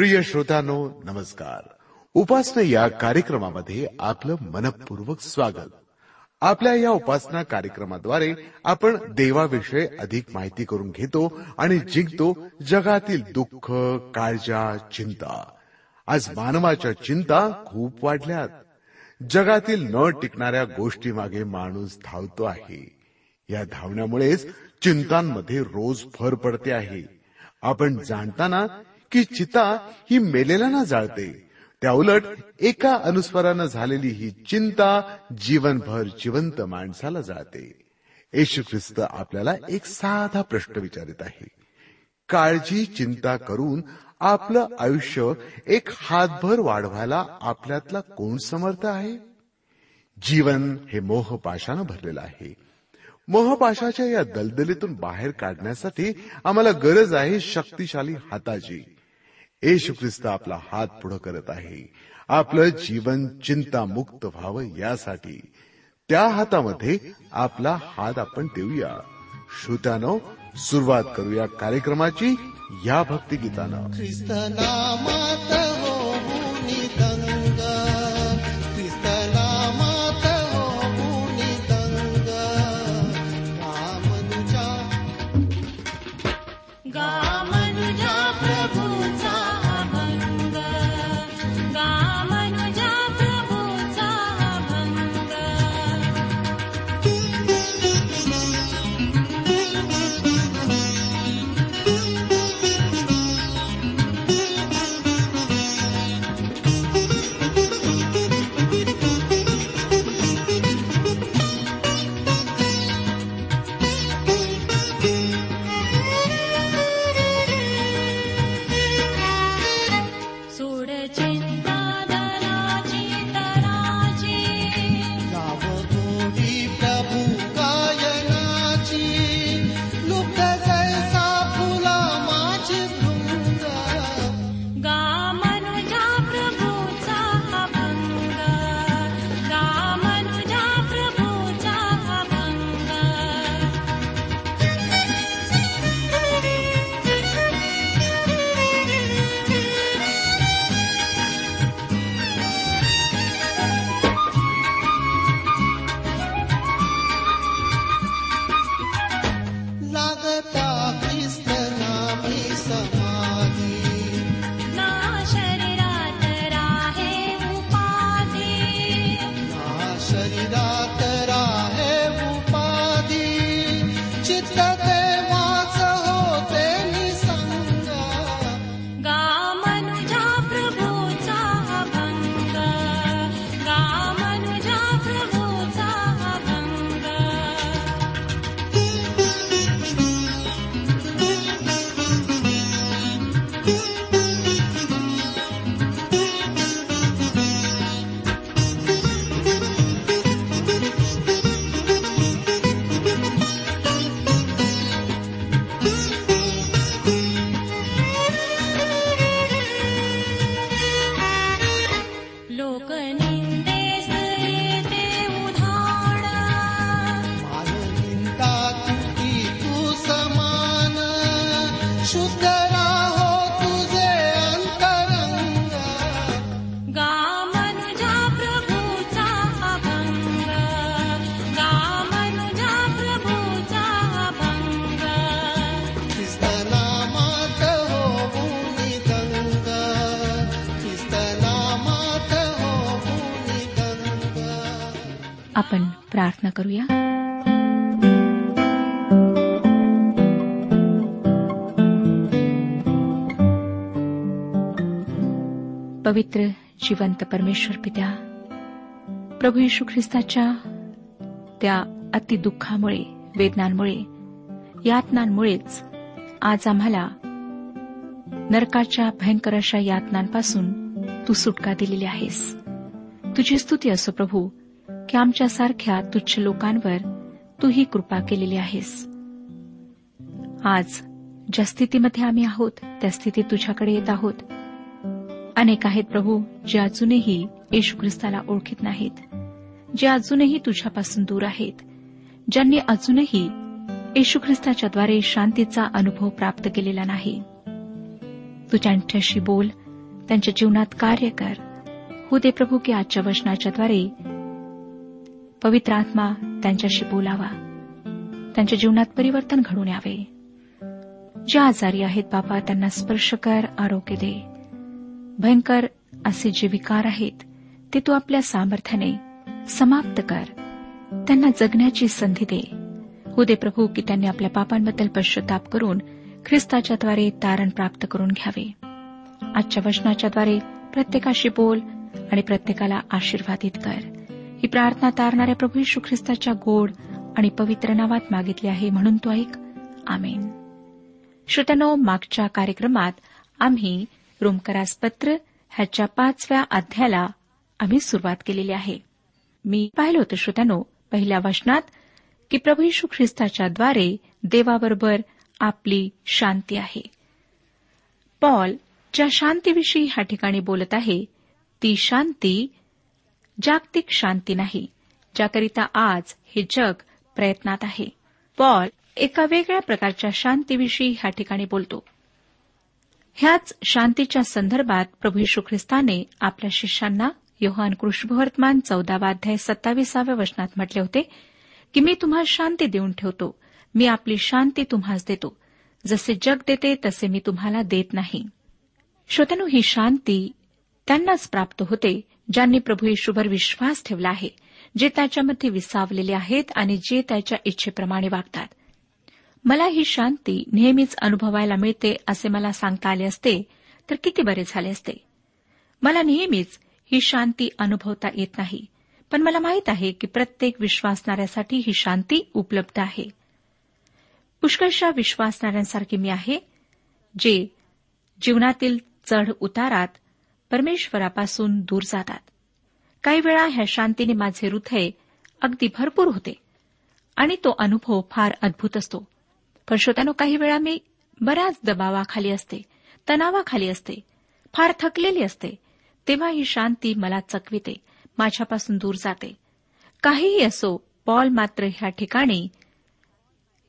प्रिय श्रोतांनो नमस्कार. उपासना या कार्यक्रमामध्ये आपलं मनपूर्वक स्वागत. आपल्या या उपासना कार्यक्रमाद्वारे आपण देवाविषयी अधिक माहिती करून घेतो आणि जिंकतो जगातील दुःख काळजा चिंता. आज मानवाच्या चिंता खूप वाढल्यात. जगातील न टिकणाऱ्या गोष्टी मागे माणूस धावतो आहे. या धावण्यामुळेच चिंतांमध्ये रोज भर पडते आहे. आपण जाणताना की चिता ही मेलेला ना जाळते. त्या उलट एका अनुस्वारानं झालेली ही चिंता जीवनभर जिवंत माणसाला जाळते. येशू ख्रिस्त आपल्याला एक साधा प्रश्न विचारित आहे. काळजी चिंता करून आपलं आयुष्य एक हातभर वाढवायला आपल्यातला कोण समर्थ आहे? जीवन हे मोहपाशानं भरलेलं आहे. मोहपाशाच्या या दलदलीतून बाहेर काढण्यासाठी आम्हाला गरज आहे शक्तिशाली हाताची येशू ख्रिस्त आपला हात पुढे करत आहे. आपलं जीवन चिंतामुक्त व्हावं यासाठी. त्या हातामध्ये आपला हात आपण देऊया. श्रोत्यानो सुरुवात करूया कार्यक्रमाची या भक्तिगीतानं. ख्रिस्त नामात प्रार्थना करूया. पवित्र जिवंत परमेश्वर पित्या प्रभू येशू ख्रिस्ताच्या त्या अतिदुःखामुळे वेदनांमुळे यातनांमुळेच आज आम्हाला नरकाच्या भयंकर अशा यातनांपासून तू सुटका दिलेली आहेस. तुझी स्तुती असो प्रभू. की आमच्यासारख्या तुच्छ लोकांवर तू ही कृपा केलेली आहेस. आज ज्या स्थितीमध्ये आम्ही आहोत त्या स्थितीत तुझ्याकडे येत आहोत. अनेक आहेत प्रभू जे अजूनही येशू ख्रिस्ताला ओळखीत नाहीत जे अजूनही तुझ्यापासून दूर आहेत ज्यांनी अजूनही येशू ख्रिस्ताच्याद्वारे शांतीचा अनुभव प्राप्त केलेला नाही. तू त्यांच्याशी बोल त्यांच्या जीवनात कार्य कर. हो दे प्रभू की आजच्या वचनाच्याद्वारे पवित्र आत्मा त्यांच्याशी बोलावा. त्यांच्या जीवनात परिवर्तन घडून यावे. जे आजारी आहेत बाबा त्यांना स्पर्श कर आरोग्य दे. भयंकर असे जे विकार आहेत ते तू आपल्या सामर्थ्याने समाप्त कर. त्यांना जगण्याची संधी दे. हो दे प्रभू की त्यांनी आपल्या पापांबद्दल पश्चाताप करून ख्रिस्ताच्याद्वारे तारण प्राप्त करून घ्यावे. आजच्या वचनाच्याद्वारे प्रत्येकाशी बोल आणि प्रत्येकाला आशीर्वादित कर. ही प्रार्थना तारणाऱ्या प्रभू यशू ख्रिस्ताच्या गोड आणि पवित्र नावात मागितली आहे म्हणून तो ऐक. आमेन. श्रोत्यानो मागच्या कार्यक्रमात आम्ही रोमकरास पत्र ह्याच्या पाचव्या अध्यायाला आम्ही सुरुवात केलेली आहे. मी पाहिलं होतं श्रोत्यानो पहिल्या वचनात की प्रभू यशू ख्रिस्ताच्याद्वारे देवाबरोबर आपली शांती आहे. पॉल ज्या शांतीविषयी ह्या ठिकाणी बोलत आहे ती शांती जागतिक शांती नाही ज्याकरिता आज हे जग प्रयत्नात आहे. पॉल एका वेगळ्या प्रकारच्या शांतीविषयी ह्या ठिकाणी बोलतो. ह्याच शांतीच्या संदर्भात प्रभू यशू ख्रिस्ताने आपल्या शिष्यांना योहान कृष्णवर्तमान चौदावाध्याय सत्तावीसाव्या वचनात म्हटले होते की मी तुम्हाला शांती देऊन ठेवतो मी आपली शांती तुम्हास देतो. जसे जग देते तसे मी तुम्हाला देत नाही. श्रोत्यानो ही शांती त्यांनाच प्राप्त होते ज्यांनी प्रभू येशूवर विश्वास ठेवला आहे जे त्याच्यामध्ये विसावलेले आहेत आणि जे त्याच्या इच्छेप्रमाणे वागतात. मला ही शांती नेहमीच अनुभवायला मिळते असे मला सांगता आले असते तर किती बरे झाले असते. मला नेहमीच ही शांती अनुभवता येत नाही पण मला माहीत आहे की प्रत्येक विश्वासणाऱ्यासाठी ही शांती उपलब्ध आहे. पुष्कळशा विश्वासणाऱ्यांसारखी मी आहे जे जीवनातील चढ उतारात परमेश्वरापासून दूर जातात. काही वेळा ह्या शांतीने माझे हृदय अगदी भरपूर होते आणि तो अनुभव फार अद्भुत असतो. पण श्रोत्यानो काही वेळा मी बऱ्याच दबावाखाली असते तणावाखाली असते फार थकलेली असते तेव्हा ही शांती मला चकविते माझ्यापासून दूर जाते. काहीही असो पॉल मात्र ह्या ठिकाणी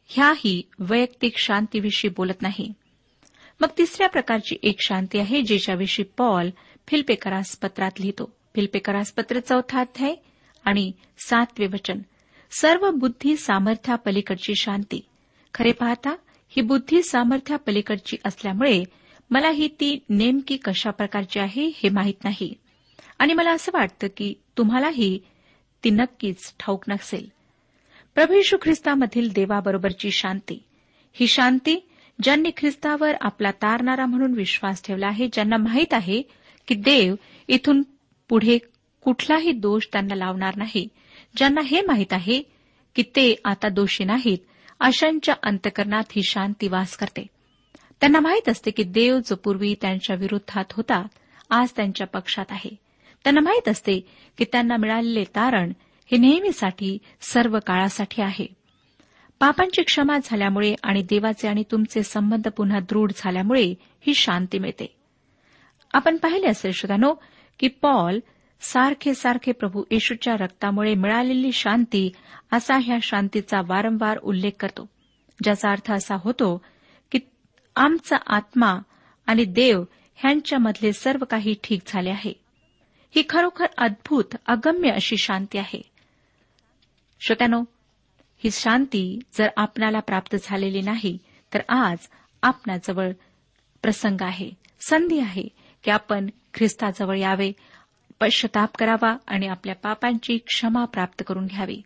ह्याही वैयक्तिक शांतीविषयी बोलत नाही. मग तिसऱ्या प्रकारची एक शांती आहे ज्याच्याविषयी पॉल फिल्पेकरास पत्रात लिहितो. फिल्पेकरास पत्र चौथा अध्याय आणि सातवे वचन. सर्व बुद्धी सामर्थ्या पलीकडची शांती. खरे पाहता ही बुद्धी सामर्थ्या पलीकडची असल्यामुळे मला ही ती नेमकी कशा प्रकारची आहे हे माहीत नाही. आणि मला असं वाटतं की तुम्हालाही ती नक्कीच ठाऊक नसेल. प्रभू यशू ख्रिस्तामधील देवाबरोबरची शांती. ही शांती ज्यांनी ख्रिस्तावर आपला तारणारा म्हणून विश्वास ठेवला आहे ज्यांना माहीत आहे की देव इथून पुढे कुठलाही दोष त्यांना लावणार नाही ज्यांना हे माहीत आहे की ते आता दोषी नाहीत अशांच्या अंतकरणात ही शांती वास करते. त्यांना माहीत असते की देव जो पूर्वी त्यांच्या विरोधात होता आज त्यांच्या पक्षात आहे. त्यांना माहीत असते की त्यांना मिळालेले तारण हे नेहमीसाठी सर्व काळासाठी आहे. पापांची क्षमा झाल्यामुळे आणि देवाचे आणि तुमचे संबंध पुन्हा दृढ झाल्यामुळे ही शांती मिळते. आपण पाहिले असेल श्रोतानो की पॉल सारखे सारखे प्रभू येशूच्या रक्तामुळे मिळालेली शांती असा ह्या शांतीचा वारंवार उल्लेख करतो ज्याचा अर्थ असा होतो की आमचा आत्मा आणि देव ह्यांच्यामधले सर्व काही ठीक झाले आहे. ही खरोखर अद्भुत अगम्य अशी शांती आहे. श्रोत्यानो ही शांती जर आपणाला प्राप्त झालेली नाही तर आज आपणाजवळ प्रसंग आहे संधी आहे की आपण ख्रिस्ताजवळ यावे पश्चाताप करावा आणि आपल्या पापांची क्षमा प्राप्त करून घ्यावी.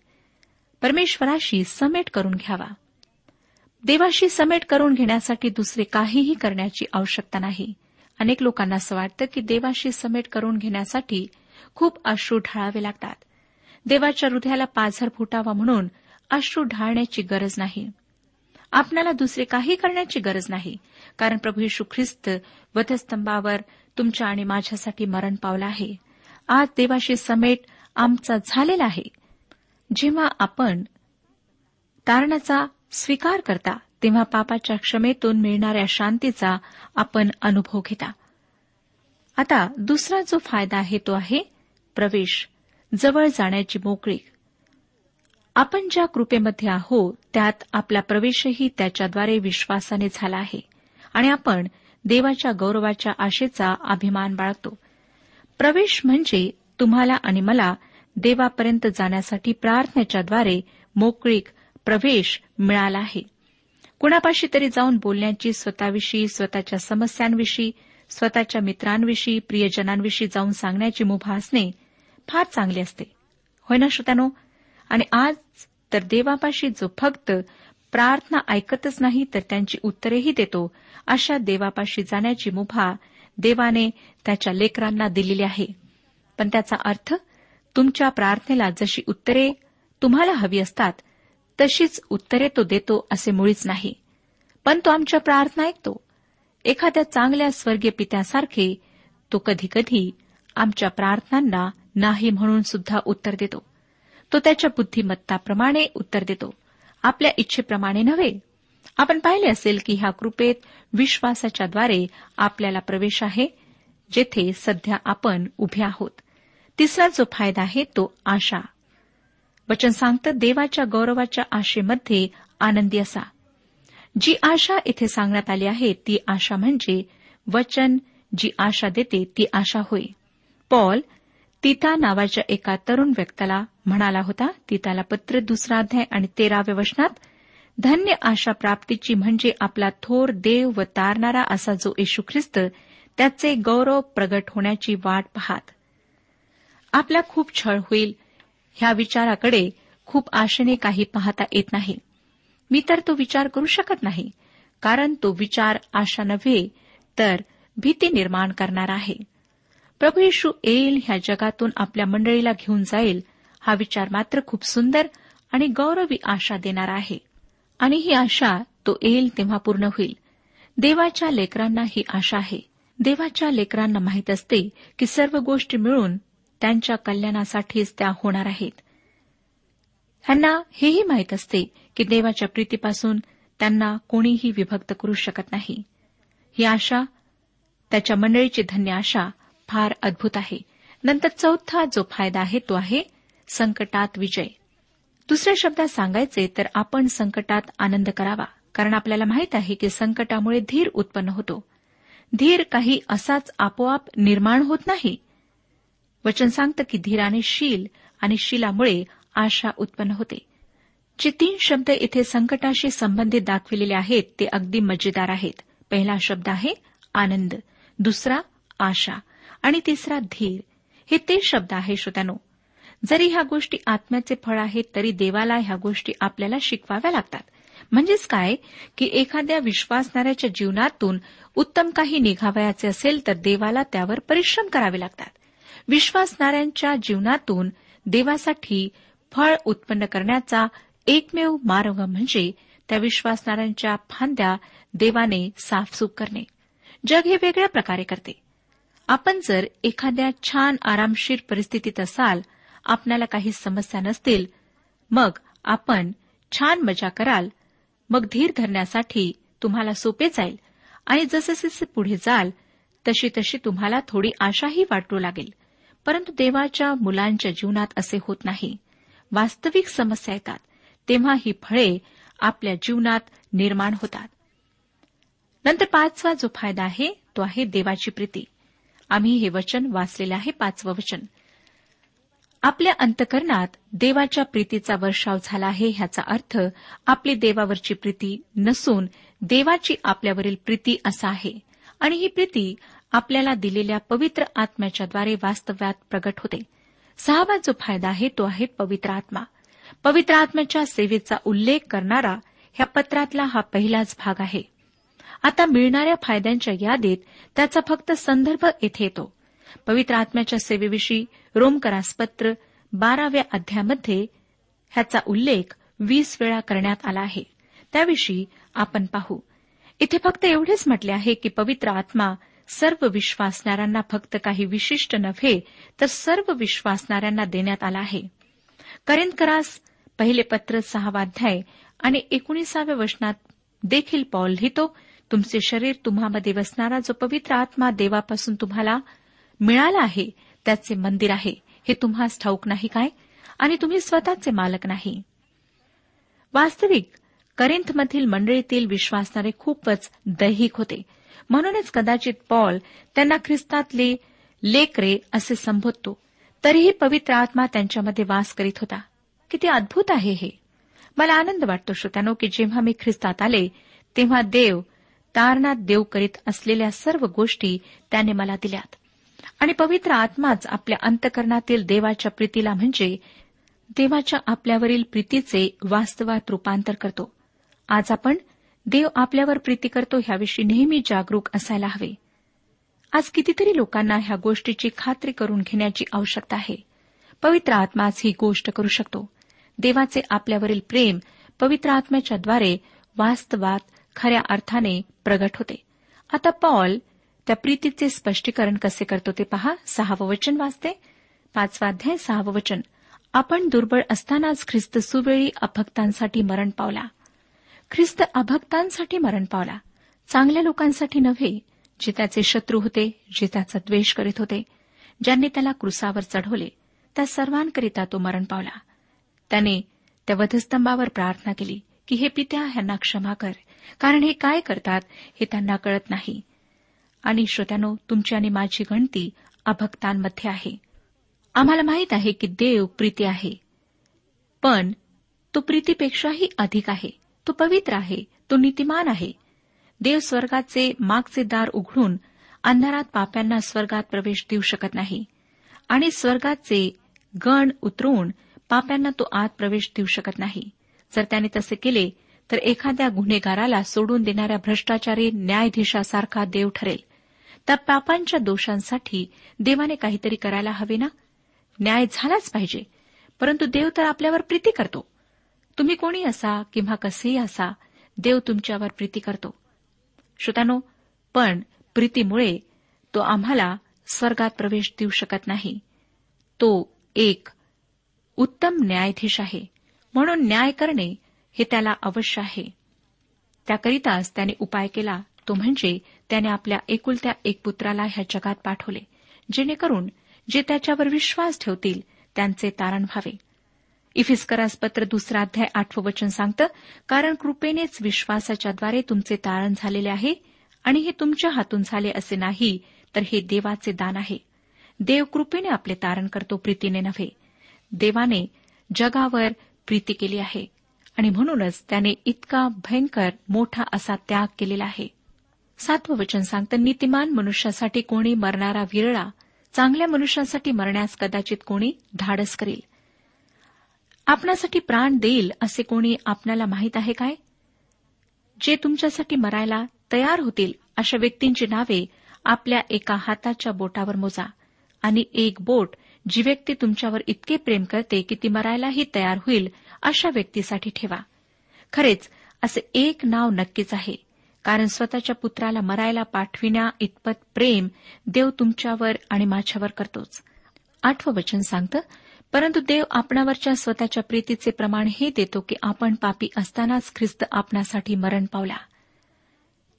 परमेश्वराशी समेट करून घ्यावा. देवाशी समेट करून घेण्यासाठी दुसरे काहीही करण्याची आवश्यकता नाही. अनेक लोकांना असं वाटतं की देवाशी समेट करून घेण्यासाठी खूप अश्रू ढाळावे लागतात. देवाच्या हृदयाला पाझर फुटावा म्हणून अश्रू ढाळण्याची गरज नाही. आपणाला दुसरे काही करण्याची गरज नाही. कारण प्रभू यशू ख्रिस्त वधस्तंभावर तुमच्या आणि माझ्यासाठी मरण पावला आहे. आज देवाशी समेट आमचा झालेला आहे. जेव्हा आपण तारणाचा स्वीकार करता तेव्हा पापाच्या क्षमेतून मिळणाऱ्या शांतीचा आपण अनुभव घेता. आता दुसरा जो फायदा आहे तो आहे प्रवेश. जवळ जाण्याची मोकळीक आपण ज्या कृपेमध्ये आहोत त्यात आपला प्रवेशही त्याच्याद्वारे विश्वासाने झाला आहे. आणि आपण देवाच्या गौरवाच्या आशेचा अभिमान बाळगतो. प्रवेश म्हणजे तुम्हाला आणि मला देवापर्यंत जाण्यासाठी प्रार्थनेच्याद्वारे मोकळीक प्रवेश मिळाला आहे. कुणापाशी तरी जाऊन बोलण्याची स्वतःविषयी स्वतःच्या समस्यांविषयी स्वतःच्या मित्रांविषयी प्रियजनांविषयी जाऊन सांगण्याची मुभा असणे फार चांगले असते. होय ना श्रोत्यानो? आणि आज तर देवापाशी जो फक्त प्रार्थना ऐकतच नाही तर त्यांची उत्तरेही देतो. अशा देवापाशी जाण्याची मुभा देवाने त्याच्या लेकरांना दिलेली आहे. पण त्याचा अर्थ तुमच्या प्रार्थनेला जशी उत्तरे तुम्हाला हवी असतात तशीच उत्तरे तो देतो असे मुळीच नाही. पण तो आमच्या प्रार्थना ऐकतो. एखाद्या चांगल्या स्वर्गीय पित्यासारखे तो कधीकधी आमच्या प्रार्थनांना नाही म्हणून सुद्धा उत्तर देतो. तो त्याच्या बुद्धिमत्ताप्रमाणे उत्तर देतो. आपल्या इच्छेप्रमाणे नव्हे. आपण पाहिले असेल की ह्या कृपेत विश्वासाच्याद्वारे आपल्याला प्रवेश आहे जेथे सध्या आपण उभे आहोत. तिसरा जो फायदा आहे तो आशा. वचन सांगतं देवाच्या गौरवाच्या आशेमध्ये आनंदी असा. जी आशा इथे सांगण्यात आली आहे ती आशा म्हणजे वचन जी आशा देते ती आशा होय. पॉल तिता नावाच्या एका तरुण व्यक्तीला म्हणाला होता तिताला पत्र दुसरा अध्याय आणि तेराव्या वचनात धन्य आशा प्राप्तीची म्हणजे आपला थोर देव व तारणारा असा जो येशू ख्रिस्त त्याचे गौरव प्रगट होण्याची वाट पाहात. आपला खूप छळ होईल. ह्या विचाराकडे खूप आशेने काही पाहता येत नाही. मी तर तो विचार करू शकत नाही. कारण तो विचार आशा नव्हे तर भीती निर्माण करणारा आहे. प्रभू येशू येईल ह्या जगातून आपल्या मंडळीला घेऊन जाईल हा विचार मात्र खूप सुंदर आणि गौरवी आशा देणारा आहे. आणि ही आशा तो येईल तेव्हा पूर्ण होईल. देवाच्या लेकरांना ही आशा आहे. देवाच्या लेकरांना माहीत असते की सर्व गोष्टी मिळून त्यांच्या कल्याणासाठीच त्या होणार आहेत. ह्यांना हेही माहीत असते की देवाच्या प्रीतीपासून त्यांना कोणीही विभक्त करू शकत नाही. ही आशा त्याच्या मंडळीची धन्य आशा फार अद्भुत आहे. नंतर चौथा जो फायदा आहे तो आहे संकटात विजय. दुसऱ्या शब्दात सांगायचे तर आपण संकटात आनंद करावा कारण आपल्याला माहीत आहे की संकटामुळे धीर उत्पन्न होतो. धीर काही असाच आपोआप निर्माण होत नाही. वचन सांगतं की धीराने शील आणि शिलामुळे आशा उत्पन्न होते. जे तीन शब्द इथे संकटाशी संबंधित दाखविलेले आहेत ते अगदी मजेदार आहेत. पहिला शब्द आहे आनंद दुसरा आशा आणि तिसरा धीर. हे ते शब्द आहे श्रोत्यानो. जरी ह्या गोष्टी आत्म्याचे फळ आहेत तरी देवाला ह्या गोष्टी आपल्याला शिकवाव्या लागतात. म्हणजेच काय? की एखाद्या विश्वासणाऱ्याच्या जीवनातून उत्तम काही निघावयाचे असेल तर देवाला त्यावर परिश्रम करावे लागतात. विश्वासणाऱ्यांच्या जीवनातून देवासाठी फळ उत्पन्न करण्याचा एकमेव मार्ग म्हणजे त्या विश्वासणाऱ्यांच्या फांद्या देवाने साफसूफ करणे. जग हे वेगळ्या प्रकारे करते. आपण जर एखाद्या छान आरामशीर परिस्थितीत असाल आपल्याला काही समस्या नसतील मग आपण छान मजा कराल मग धीर धरण्यासाठी तुम्हाला सोपे जाईल आणि जसे जसे पुढे जाल तशी तशी तुम्हाला थोडी आशाही वाटू लागेल. परंतु देवाच्या मुलांच्या जीवनात असे होत नाही. वास्तविक समस्या येतात तेव्हा ही फळे आपल्या जीवनात निर्माण होतात. नंतर पाचवा जो फायदा आहे तो आहे देवाची प्रीती. आम्ही हे वचन वाचलेले आहे पाचवं वचन. आपल्या अंतकरणात देवाच्या प्रीतीचा वर्षाव झाला आहे ह्याचा अर्थ आपली देवावरची प्रीती नसून देवाची आपल्यावरील प्रीती असा आहे. आणि ही प्रीती आपल्याला दिलेल्या पवित्र आत्म्याच्याद्वारे वास्तव्यात प्रगट होते. सहावा जो फायदा आहे तो आहे पवित्र आत्मा. पवित्र आत्म्याच्या सेवेचा उल्लेख करणारा ह्या पत्रातला हा पहिलाच भाग आहे. आता मिळणाऱ्या फायद्यांच्या यादीत त्याचा फक्त संदर्भ येथे येतो. पवित्र आत्म्याच्या सेवेविषयी रोमकरास पत्र बाराव्या अध्यामध्ये ह्याचा उल्लेख वीस वेळा करण्यात आला आहे. त्याविषयी आपण पाहू. इथे फक्त एवढेच म्हटले आहे की पवित्र आत्मा सर्व विश्वासणाऱ्यांना फक्त काही विशिष्ट नव्हे तर सर्व विश्वासणाऱ्यांना देण्यात आला आहे. करेंदकरास पहिले पत्र सहावा अध्याय आणि एकोणीसाव्या वचनात देखील पॉल लिहितो तुमचे शरीर तुम्हामध्ये वसणारा जो पवित्र आत्मा देवापासून तुम्हाला मिळाला आहे त्याचे मंदिर आहे. हे तुम्हास ठाऊक नाही काय? आणि तुम्ही स्वतःचे मालक नाही. वास्तविक करिंथमधील मंडळीतील विश्वासणारे खूपच दैहिक होते. म्हणूनच कदाचित पॉल त्यांना ख्रिस्तातले लेकरे असे संबोधतो. तरीही पवित्र आत्मा त्यांच्यामध्ये वास करीत होता. किती अद्भुत आहे हे. मला आनंद वाटतो श्रोत्यानो की जेव्हा मी ख्रिस्तात आले तेव्हा देव तारणात देव करीत असलेल्या सर्व गोष्टी त्याने मला दिल्यात. आणि पवित्र आत्माच आपल्या अंतकरणातील देवाच्या प्रीतीला म्हणजे देवाच्या आपल्यावरील प्रीतीचे वास्तवात रुपांतर करतो. आज आपण देव आपल्यावर प्रीती करतो ह्याविषयी नेहमी जागरूक असायला हवे. आज कितीतरी लोकांना ह्या गोष्टीची खात्री करून घेण्याची आवश्यकता आहे. पवित्र आत्माच ही गोष्ट करू शकतो. देवाचे आपल्यावरील प्रेम पवित्र आत्म्याच्याद्वारे वास्तवात खऱ्या अर्थाने प्रगट होते. आता पॉल त्या प्रीतीचे स्पष्टीकरण कसे करतो ते पहा. सहावं वचन वाचते. पाचवा अध्याय सहावं वचन. आपण दुर्बळ असतानाच ख्रिस्त सुवेळी अभक्तांसाठी मरण पावला. ख्रिस्त अभक्तांसाठी मरण पावला. चांगल्या लोकांसाठी नव्हे जे त्याचे शत्रू होते जे त्याचा द्वेष करीत होते ज्यांनी त्याला क्रुसावर चढवले त्या सर्वांकरिता तो मरण पावला. त्याने त्या वधस्तंभावर प्रार्थना केली की हे पित्या ह्यांना क्षमा कर. कारण हे काय करतात हे त्यांना कळत नाही. आणि श्रोत्यानो तुमची आणि माझी गणती अभक्तांमध्ये आहे. आम्हाला माहीत आहे की देव प्रीती आहे. पण तो प्रीतीपेक्षाही अधिक आहे. तो पवित्र आहे. तो नीतिमान आहे. देव स्वर्गाचे मागचे दार उघडून अंधारात पाप्यांना स्वर्गात प्रवेश देऊ शकत नाही. आणि स्वर्गाचे गण उतरवून पाप्यांना तो आत प्रवेश देऊ शकत नाही. जर त्याने तसे केले तर एखाद्या गुन्हेगाराला सोडून देणाऱ्या भ्रष्टाचारी न्यायाधीशासारखा देव ठरेल. त्या पापांच्या दोषांसाठी देवाने काहीतरी करायला हवे ना? न्याय झालाच पाहिजे. परंतु देव तर आपल्यावर प्रीती करतो. तुम्ही कोणी असा किंवा कसेही असा देव तुमच्यावर प्रीती करतो. श्रोतानो पण प्रीतीमुळे तो आम्हाला स्वर्गात प्रवेश देऊ शकत नाही. तो एक उत्तम न्यायाधीश आहे. म्हणून न्याय करणे हे त्याला अवश्य आहे. त्याकरिताच त्याने उपाय केला. तो म्हणजे त्याने आपल्या एकुलत्या एक पुत्राला ह्या जगात पाठवले जेणेकरून जे त्याच्यावर विश्वास ठेवतील त्यांचे तारण व्हावे. इफिस्करास पत्र दुसरा अध्याय आठवं वचन सांगतं कारण कृपेनेच विश्वासाच्याद्वारे तुमचे तारण झालेले आहे आणि हे तुमच्या हातून झाले असे नाही तर हे देवाचे दान आहे. देव कृपेने आपले तारण करतो प्रीतीने नव्हे. देवाने जगावर प्रीती केली आहे. आणि म्हणूनच त्याने इतका भयंकर मोठा असा त्याग केलेला आहे. सातवं वचन सांगतं नीतिमान मनुष्यासाठी कोणी मरणारा विरळा चांगल्या मनुष्यासाठी मरण्यास कदाचित कोणी धाडस करेल. आपणासाठी प्राण देईल असे कोणी आपल्याला माहीत आहे काय? जे तुमच्यासाठी मरायला तयार होतील अशा व्यक्तींची नावे आपल्या एका हाताच्या बोटावर मोजा आणि एक बोट जी व्यक्ती तुमच्यावर इतके प्रेम करते की ती मरायलाही तयार होईल अशा व्यक्तीसाठी ठेवा. खरेच असे एक नाव नक्कीच आहे. कारण स्वतःच्या पुत्राला मरायला पाठविण्या इतपत प्रेम देव तुमच्यावर आणि माझ्यावर करतोच. आठवं वचन सांगतं परंतु देव आपणावरच्या स्वतःच्या प्रीतीचे प्रमाण हे देतो की आपण पापी असतानाच ख्रिस्त आपणासाठी मरण पावला.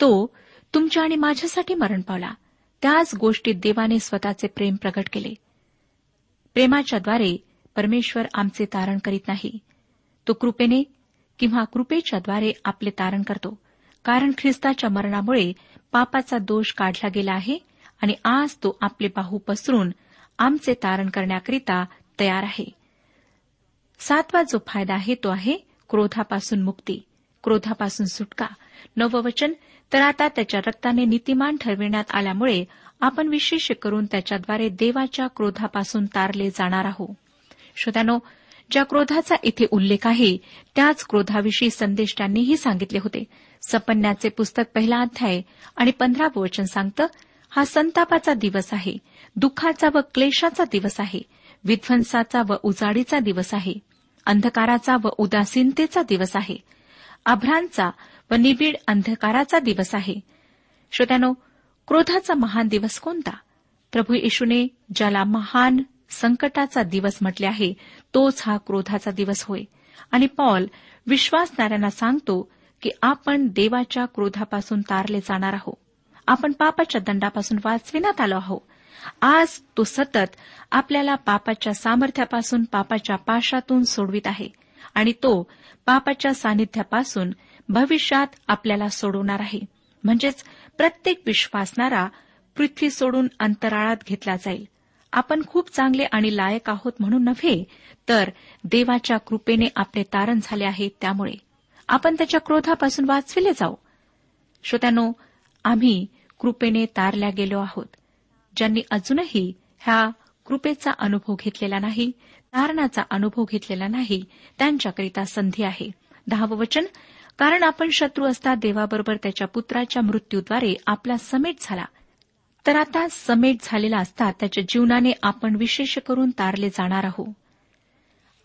तो तुमच्या आणि माझ्यासाठी मरण पावला. त्याच गोष्टीत देवाने स्वतःचे प्रेम प्रकट केले. प्रेमाच्याद्वारे परमेश्वर आमचे तारण करीत नाही. तो कृपेने किंवा कृपेच्याद्वारे आपले तारण करतो. कारण ख्रिस्ताच्या मरणामुळे पापाचा दोष काढला गेला आहे आणि आज तो आपले बाहू पसरून आमचे तारण करण्याकरिता तयार आहे. सातवा जो फायदा आहे तो आहे क्रोधापासून मुक्ती. क्रोधापासून सुटका. नववचन तर आता त्याच्या रक्ताने नीतिमान ठरविण्यात आल्यामुळे आपण विशेष करून त्याच्याद्वारे देवाच्या क्रोधापासून तारले जाणार आहोत. श्रोत्यानो ज्या क्रोधाचा इथे उल्लेख आहे त्याच क्रोधाविषयी संदेश त्यांनीही सांगितले होते. सपन्याचे पुस्तक पहिला अध्याय आणि पंधरावं वचन सांगतं हा संतापाचा दिवस आहे दुःखाचा व क्लेशाचा दिवस आहे विध्वंसाचा व उजाडीचा दिवस आहे अंधकाराचा व उदासीनतेचा दिवस आहे अभ्रांचा व निबिड अंधकाराचा दिवस आहे. श्रोत्यानो क्रोधाचा महान दिवस कोणता? प्रभू येशूने ज्याला महान संकटाचा दिवस म्हटले आहे तोच हा क्रोधाचा दिवस होय. आणि पॉल विश्वासणाऱ्यांना सांगतो की आपण देवाच्या क्रोधापासून तारले जाणार आहोत आपण पापाच्या दंडापासून वाचविण्यात आलो आहोत आज तो सतत आपल्याला पापाच्या सामर्थ्यापासून पापाच्या पाशातून सोडवित आहे. आणि तो पापाच्या सानिध्यापासून भविष्यात आपल्याला सोडवणार आहे. म्हणजेच प्रत्येक विश्वासणारा पृथ्वी सोडून अंतराळात घेतला जाईल. आपण खूप चांगले आणि लायक आहोत म्हणून नव्हे तर देवाच्या कृपेने आपले तारण झाले आहे त्यामुळे. आपण त्याच्या क्रोधापासून वाचविले जाऊ. श्रोत्यानो आम्ही कृपेने तारल्या गेलो आहोत. ज्यांनी अजूनही ह्या कृपेचा अनुभव घेतलेला नाही तारणाचा अनुभव घेतलेला नाही त्यांच्याकरिता संधी आहे. दहावं वचन कारण आपण शत्रू असता देवाबरोबर त्याच्या पुत्राच्या मृत्यूद्वारे आपला समेट झाला. तर आता समेट झालेला असता त्याच्या जीवनाने आपण विशेष करून तारले जाणार आहोत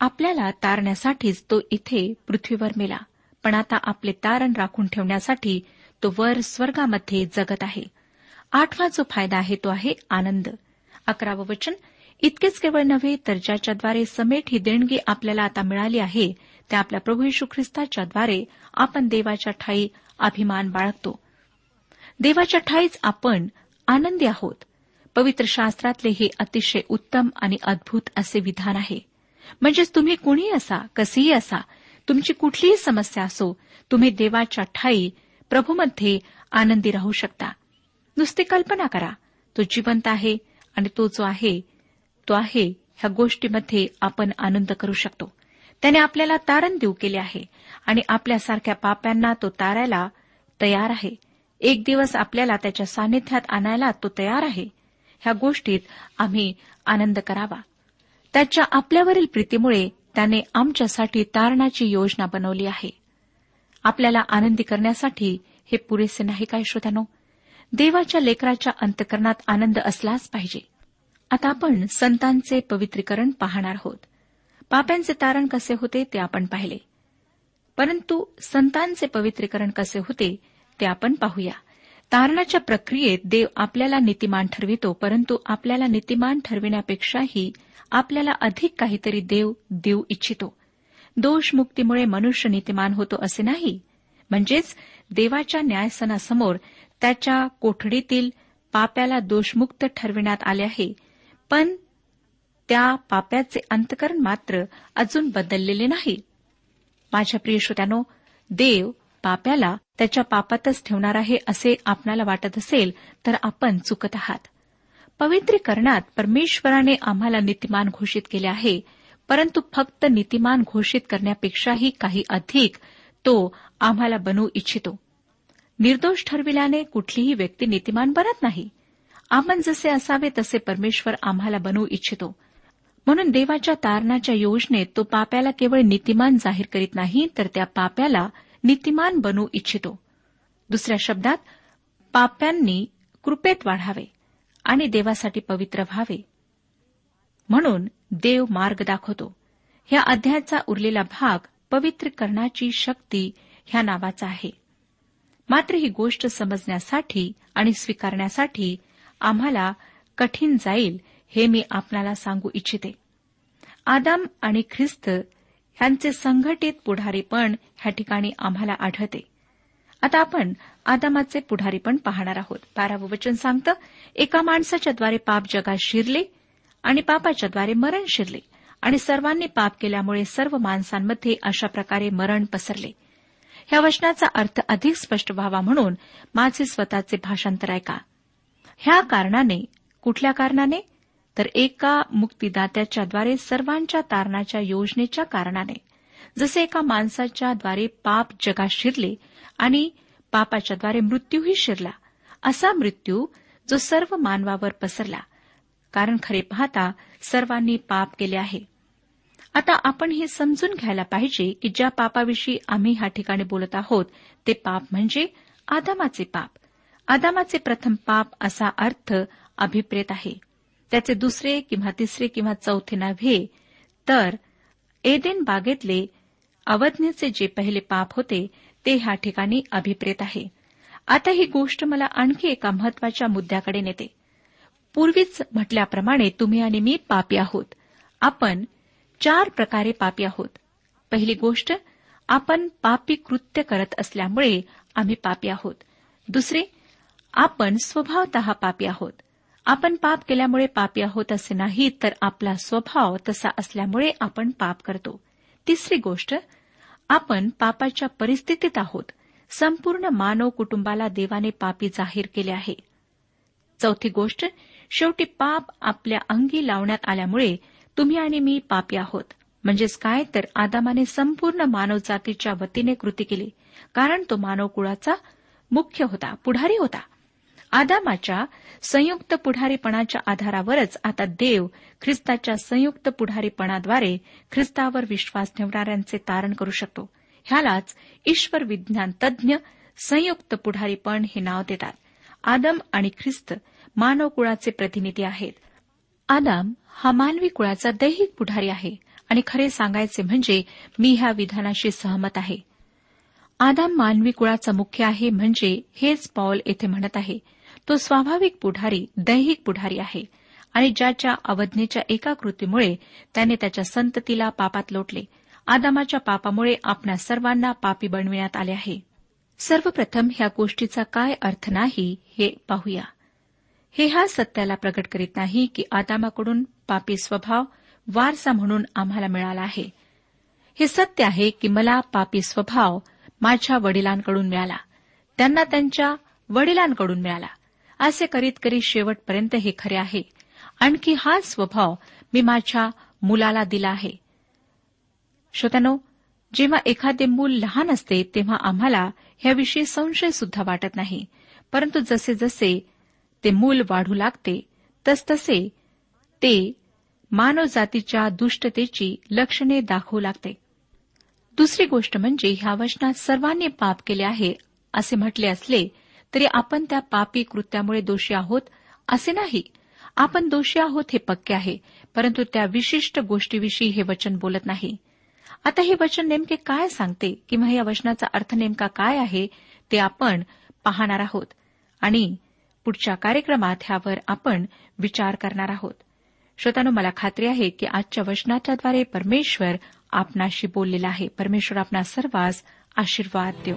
आपल्याला तारण्यासाठीच तो इथे पृथ्वीवर मेला पण आता आपले तारण राखून ठेवण्यासाठी तो वर स्वर्गामध्ये जगत आहे. आठवा जो फायदा आहे तो आहे आनंद. अकरावं वचन इतकेच केवळ नव्हे तर ज्याच्याद्वारे समेट ही देणगी आपल्याला आता मिळाली आहे त्या आपल्या प्रभू यशू ख्रिस्ताच्याद्वारे आपण देवाच्या ठाई अभिमान बाळगतो. देवाच्या ठाईच आपण आनंदी आहोत. पवित्र शास्त्रातले हे अतिशय उत्तम आणि अद्भुत असे विधान आहे. म्हणजेच तुम्ही कुणीही असा कसेही असा तुमची कुठलीही समस्या असो तुम्ही देवाच्या ठाई प्रभूमध्ये आनंदी राहू शकता. नुसती कल्पना करा. तो जिवंत आहे आणि तो जो आहे तो आहे ह्या गोष्टीमध्ये आपण आनंद करू शकतो. त्याने आपल्याला तारण देऊ केले आहे आणि आपल्यासारख्या पाप्यांना तो तारायला तयार आहे. एक दिवस आपल्याला त्याच्या सान्निध्यात आणायला तो तयार आहे. ह्या गोष्टीत आम्ही आनंद करावा. त्याच्या आपल्यावरील प्रीतीमुळे त्याने आमच्यासाठी तारणाची योजना बनवली आहे. आपल्याला आनंदी करण्यासाठी हे पुरेसे नाही काय श्रोत्यानो? देवाच्या लेकराच्या अंतकरणात आनंद असलाच पाहिजे. आता आपण संतांचे पवित्रीकरण पाहणार आहोत. पाप्यांचे तारण कसे होते ते आपण पाहिले. परंतु संतांचे पवित्रीकरण कसे होते ते आपण पाहूया. तारणाच्या प्रक्रियेत देव आपल्याला नीतिमान ठरवितो परंतु आपल्याला नीतिमान ठरविण्यापेक्षाही आपल्याला अधिक काहीतरी देव देऊ इच्छितो. दोषमुक्तीमुळे मनुष्य नीतिमान होतो असे नाही. म्हणजेच देवाच्या न्यायसनासमोर त्याच्या कोठडीतील पाप्याला दोषमुक्त ठरविण्यात आले आहे पण त्या पाप्याचे अंतकरण मात्र अजून बदललेले नाही. माझ्या प्रिय श्रोत्यानो देव पाप्याला त्याच्या पापातच ठेवणार आहे असे आपणाला वाटत असेल तर आपण चुकत आहात. पवित्रीकरणात परमेश्वराने आम्हाला नीतिमान घोषित केले आहे परंतु फक्त नीतिमान घोषित करण्यापेक्षाही काही अधिक तो आम्हाला बनवू इच्छितो. निर्दोष ठरविल्याने कुठलीही व्यक्ती नीतिमान बनत नाही. आपण जसे असावे तसे परमेश्वर आम्हाला बनवू इच्छितो. म्हणून देवाच्या तारणाच्या योजनेत तो पाप्याला केवळ नीतिमान जाहीर करीत नाही तर त्या पाप्याला नीतिमान बनवू इच्छितो. दुसऱ्या शब्दात पाप्यांनी कृपेत वाढावे आणि देवासाठी पवित्र व्हावे. म्हणून देव मार्ग दाखवतो. ह्या अध्यायाचा उरलेला भाग पवित्र करण्याची शक्ती ह्या नावाचा आहे. मात्र ही गोष्ट समजण्यासाठी आणि स्वीकारण्यासाठी आम्हाला कठीण जाईल हे मी आपणाला सांगू इच्छिते. आदाम आणि ख्रिस्त यांचे संघटित पुढारीपण ह्या ठिकाणी आम्हाला आढळते. आता आपण आदामाचे पुढारीपण पाहणार आहोत. बारावं वचन सांगतं एका माणसाच्याद्वारे पाप जगात शिरले आणि पापाच्याद्वारे मरण शिरले आणि सर्वांनी पाप केल्यामुळे सर्व माणसांमध्ये अशा प्रकारे मरण पसरले. ह्या वचनाचा अर्थ अधिक स्पष्ट व्हावा म्हणून माझे स्वतःचे भाषांतर ऐका. ह्या कारणाने कुठल्या कारणाने? तर एका मुक्तीदात्याच्याद्वारे सर्वांच्या तारणाच्या योजनेच्या कारणाने. जसे एका माणसाच्याद्वारे पाप जगात शिरले आणि पापाच्याद्वारे मृत्यूही शिरला असा मृत्यू जो सर्व मानवावर पसरला. कारण खरे पाहता सर्वांनी पाप केले आहे. आता आपण हे समजून घ्यायला पाहिजे की ज्या पापाविषयी आम्ही ह्या ठिकाणी बोलत आहोत ते पाप म्हणजे आदामाचे पाप. आदामाचे प्रथम पाप असा अर्थ अभिप्रेत आहे. त्याचे दुसरे किंवा तिसरे किंवा चौथे नव्हे तर एदेन बागेतले अवज्ञेचे जे पहिले पाप होते ते ह्या ठिकाणी अभिप्रेत आहे. आता ही गोष्ट मला आणखी एका महत्त्वाच्या मुद्द्याकडे नेते. पूर्वीच म्हटल्याप्रमाणे तुम्ही आणि मी पापी आहोत. आपण चार प्रकारे पापी आहोत. पहिली गोष्ट आपण पापी कृत्य करत असल्यामुळे आम्ही पापी आहोत. दुसरे आपण स्वभावत पापी आहोत. आपण पाप केल्यामुळे पापी आहोत असे नाही तर आपला स्वभाव तसा असल्यामुळे आपण पाप करतो. तिसरी गोष्ट आपण पापाच्या परिस्थितीत आहोत. संपूर्ण मानव कुटुंबाला देवाने पापी जाहीर केले आहे. चौथी गोष्ट शेवटी पाप आपल्या अंगी लावण्यात आल्यामुळे तुम्ही आणि मी पापी आहोत. म्हणजेच काय? तर आदामाने संपूर्ण मानवजातीच्या वतीने कृती केली. कारण तो मानव कुळाचा मुख्य होता पुढारी होता. आदामाच्या संयुक्त पुढारीपणाच्या आधारावरच आता देव ख्रिस्ताच्या संयुक्त पुढारीपणाद्वारे ख्रिस्तावर विश्वास ठेवणाऱ्यांचे तारण करू शकतो. ह्यालाच ईश्वर विज्ञान तज्ज्ञ संयुक्त पुढारीपण हे नाव देतात. आदम आणि ख्रिस्त मानव कुळाचे प्रतिनिधी आहेत. आदाम हा मानवी कुळाचा दैहिक पुढारी आहे आणि खरे सांगायचे म्हणजे मी ह्या विधानाशी सहमत आहे. आदाम मानवी कुळाचा मुख्य आहे म्हणजे हेच पॉल येथे म्हणत आहे. तो स्वाभाविक पुढारी दैहिक पुढारी आहे आणि ज्याच्या अवज्ञेच्या एका कृतीमुळे त्याने त्याच्या संततीला पापात लोटले. आदामाच्या पापामुळे आपल्या सर्वांना पापी बनविण्यात आले आहे. सर्वप्रथम ह्या गोष्टीचा काय अर्थ नाही हे पाहूया. हे ह्या सत्याला प्रकट करीत नाही की आदामाकडून पापी स्वभाव वारसा म्हणून आम्हाला मिळाला आहे. हे सत्य आहे की मला पापी स्वभाव माझ्या वडिलांकडून मिळाला. त्यांना त्यांच्या वडिलांकडून मिळाला. असे करीत करीत शेवटपर्यंत हे खरे आहे. आणखी हा स्वभाव मी माझ्या मुलाला दिला आहे. श्रोत्यानो जेव्हा एखादे मूल लहान असते तेव्हा आम्हाला ह्याविषयी संशय सुद्धा वाटत नाही. परंतु जसे जसे ते मूल वाढू लागते तसतसे ते मानवजातीच्या दुष्टतेची लक्षणे दाखवू लागते. दुसरी गोष्ट म्हणजे ह्या वचनात सर्वांनी पाप केले आहे असे म्हटले असले तरी आपण त्या पापी कृत्यामुळे दोषी आहोत असे नाही. आपण दोषी आहोत हे पक्के आहे परंतु त्या विशिष्ट गोष्टीविषयी हे वचन बोलत नाही. आता हे वचन नेमके काय सांगते किंवा या वचनाचा अर्थ नेमका काय आहे ते आपण पाहणार आहोत. आणि पुढच्या कार्यक्रमात ह्यावर आपण विचार करणार आहोत. श्रोतानो मला खात्री आहे की आजच्या वचनाच्याद्वारे परमेश्वर आपणाशी बोललेला आहे. परमेश्वर आपणा सर्वांस आशीर्वाद देऊ